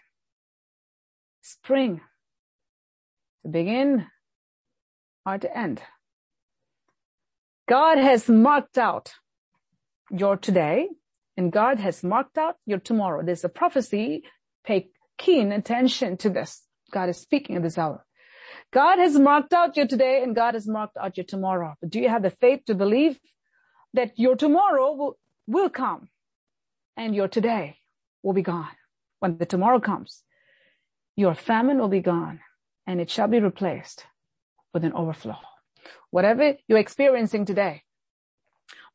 spring to begin or to end. God has marked out your today and God has marked out your tomorrow. There's a prophecy. Pay keen attention to this. God is speaking at this hour. God has marked out your today and God has marked out your tomorrow. But do you have the faith to believe that your tomorrow will, will come and your today will be gone. When the tomorrow comes, your famine will be gone and it shall be replaced with an overflow. Whatever you're experiencing today,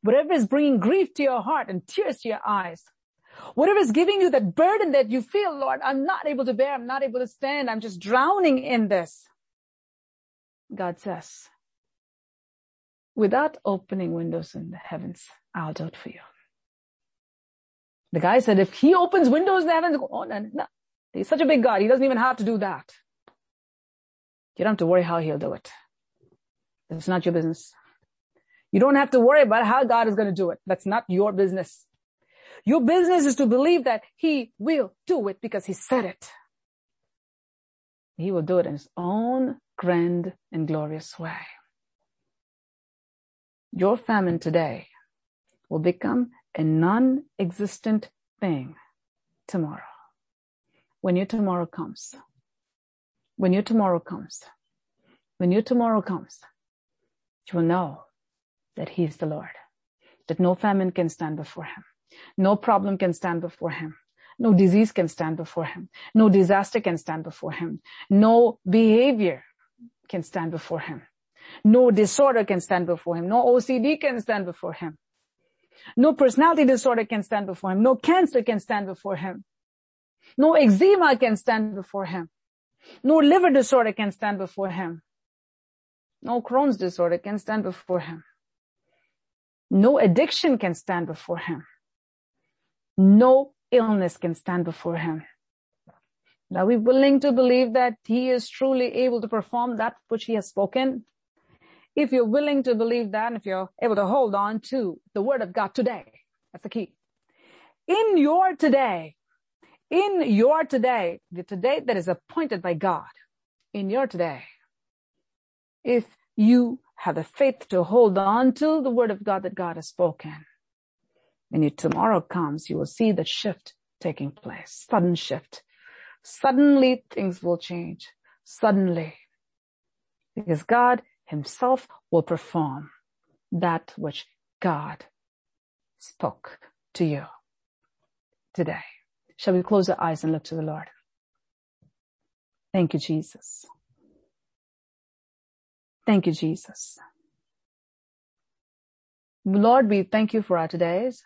whatever is bringing grief to your heart and tears to your eyes, whatever is giving you that burden that you feel, Lord, I'm not able to bear, I'm not able to stand, I'm just drowning in this. God says, without opening windows in the heavens, I'll do it for you. The guy said, if he opens windows in the heavens, oh, no, no. He's such a big God. He doesn't even have to do that. You don't have to worry how he'll do it. It's not your business. You don't have to worry about how God is going to do it. That's not your business. Your business is to believe that he will do it because he said it. He will do it in his own grand and glorious way. Your famine today will become a non-existent thing tomorrow. When your tomorrow comes, when your tomorrow comes, when your tomorrow comes, you will know that he is the Lord, that no famine can stand before him. No problem can stand before him. No disease can stand before him. No disaster can stand before him. No behavior can stand before him. No disorder can stand before him. No OCD can stand before him. No personality disorder can stand before him. No cancer can stand before him. No eczema can stand before him. No liver disorder can stand before him. No Crohn's disorder can stand before him. No addiction can stand before him. No illness can stand before him. Are we willing to believe that he is truly able to perform that which he has spoken? If you're willing to believe that, and if you're able to hold on to the word of God today, that's the key. In your today, in your today, the today that is appointed by God, in your today, if you have the faith to hold on to the word of God that God has spoken, when your tomorrow comes, you will see the shift taking place, sudden shift. Suddenly things will change. Suddenly. Because God himself will perform that which God spoke to you today. Shall we close our eyes and look to the Lord? Thank you, Jesus. Thank you, Jesus. Lord, we thank you for our todays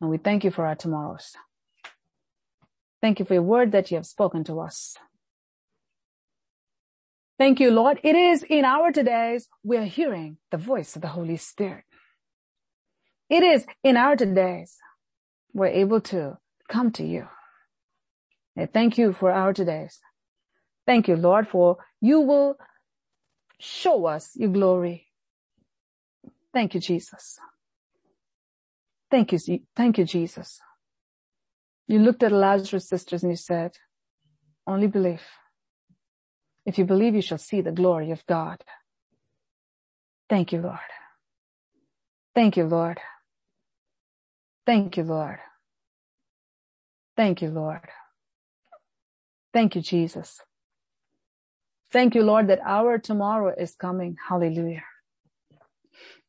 and we thank you for our tomorrows. Thank you for your word that you have spoken to us. Thank you, Lord. It is in our todays we are hearing the voice of the Holy Spirit. It is in our todays we're able to come to you. And thank you for our todays. Thank you, Lord, for you will show us your glory. Thank you, Jesus. Thank you, thank you, Jesus. You looked at Lazarus' sisters and you said, only believe. If you believe, you shall see the glory of God. Thank you, Lord. Thank you, Lord. Thank you, Lord. Thank you, Lord. Thank you, Jesus. Thank you, Lord, that our tomorrow is coming. Hallelujah.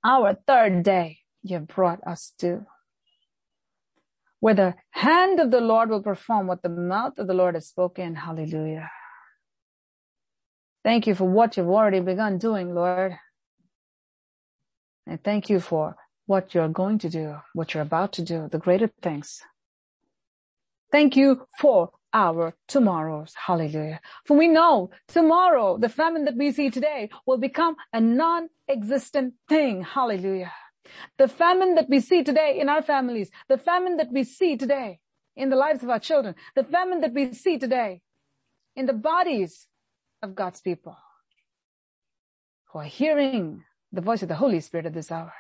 Our third day you have brought us to. Where the hand of the Lord will perform what the mouth of the Lord has spoken. Hallelujah. Thank you for what you've already begun doing, Lord. And thank you for what you're going to do, what you're about to do, the greater things. Thank you for our tomorrows. Hallelujah. For we know tomorrow, the famine that we see today will become a non-existent thing. Hallelujah. The famine that we see today in our families, the famine that we see today in the lives of our children, the famine that we see today in the bodies of God's people who are hearing the voice of the Holy Spirit at this hour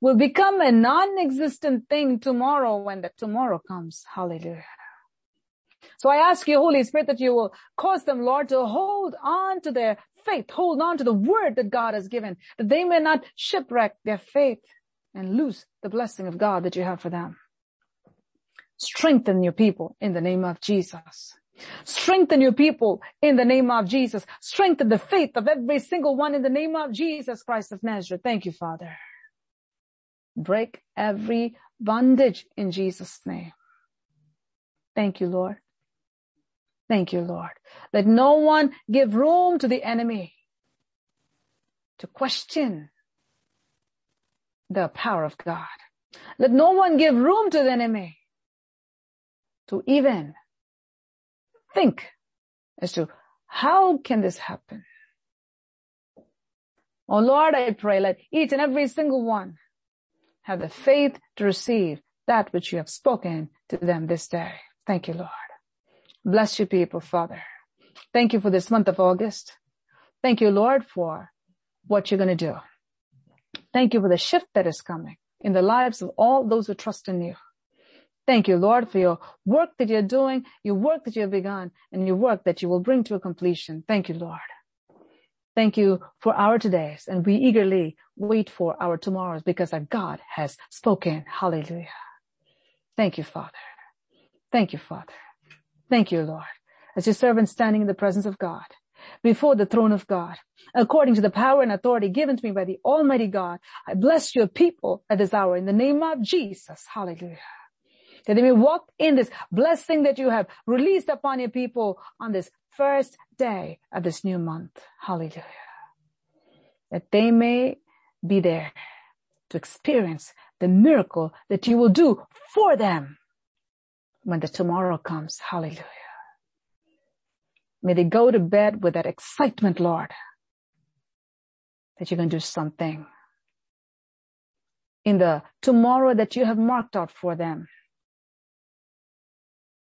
will become a non-existent thing tomorrow when the tomorrow comes. Hallelujah. So I ask you, Holy Spirit, that you will cause them, Lord, to hold on to their faith, hold on to the word that God has given, that they may not shipwreck their faith and lose the blessing of God that you have for them. Strengthen your people in the name of Jesus. Strengthen your people in the name of Jesus. Strengthen the faith of every single one in the name of Jesus Christ of Nazareth. Thank you, Father. Break every bondage in Jesus' name. Thank you, Lord. Thank you, Lord. Let no one give room to the enemy to question the power of God. Let no one give room to the enemy to even think as to how can this happen? Oh Lord, I pray, let each and every single one have the faith to receive that which you have spoken to them this day. Thank you, Lord. Bless your people, Father. Thank you for this month of August. Thank you, Lord, for what you're going to do. Thank you for the shift that is coming in the lives of all those who trust in you. Thank you, Lord, for your work that you're doing, your work that you have begun, and your work that you will bring to a completion. Thank you, Lord. Thank you for our todays, and we eagerly wait for our tomorrows because our God has spoken. Hallelujah. Thank you, Father. Thank you, Father. Thank you, Lord. as your servant standing in the presence of God, before the throne of God, according to the power and authority given to me by the Almighty God. I bless your people at this hour in the name of Jesus. Hallelujah. That they may walk in this blessing that you have released upon your people on this first day of this new month. Hallelujah. That they may be there to experience the miracle that you will do for them when the tomorrow comes. Hallelujah. May they go to bed with that excitement, Lord, that you're going to do something in the tomorrow that you have marked out for them.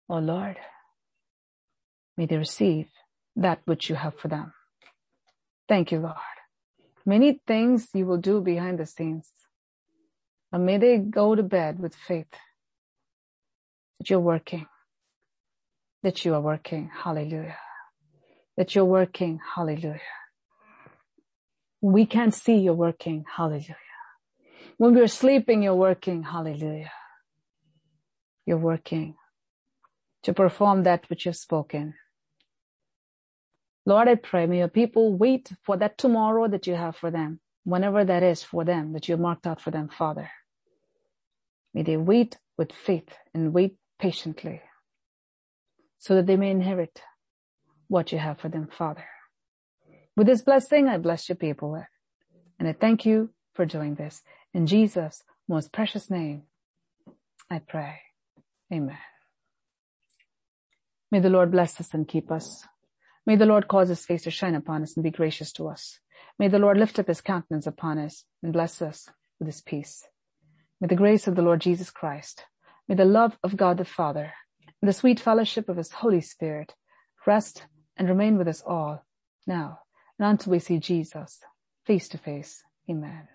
Oh Lord, may they receive that which you have for them. Thank you, Lord. Many things you will do behind the scenes. And may they go to bed with faith that you're working, that you are working. Hallelujah that you're working. Hallelujah. We can't see you're working. Hallelujah. When we're sleeping, you're working. Hallelujah. You're working to perform that which you've spoken. Lord, I pray, may your people wait for that tomorrow that you have for them, whenever that is for them, that you marked out for them, Father. May they wait with faith and wait patiently so that they may inherit what you have for them, Father. With this blessing, I bless your people. And I thank you for doing this. In Jesus' most precious name, I pray. Amen. May the Lord bless us and keep us. May the Lord cause his face to shine upon us and be gracious to us. May the Lord lift up his countenance upon us and bless us with his peace. May the grace of the Lord Jesus Christ, may the love of God the Father, and the sweet fellowship of his Holy Spirit rest and remain with us all now and until we see Jesus face to face. Amen.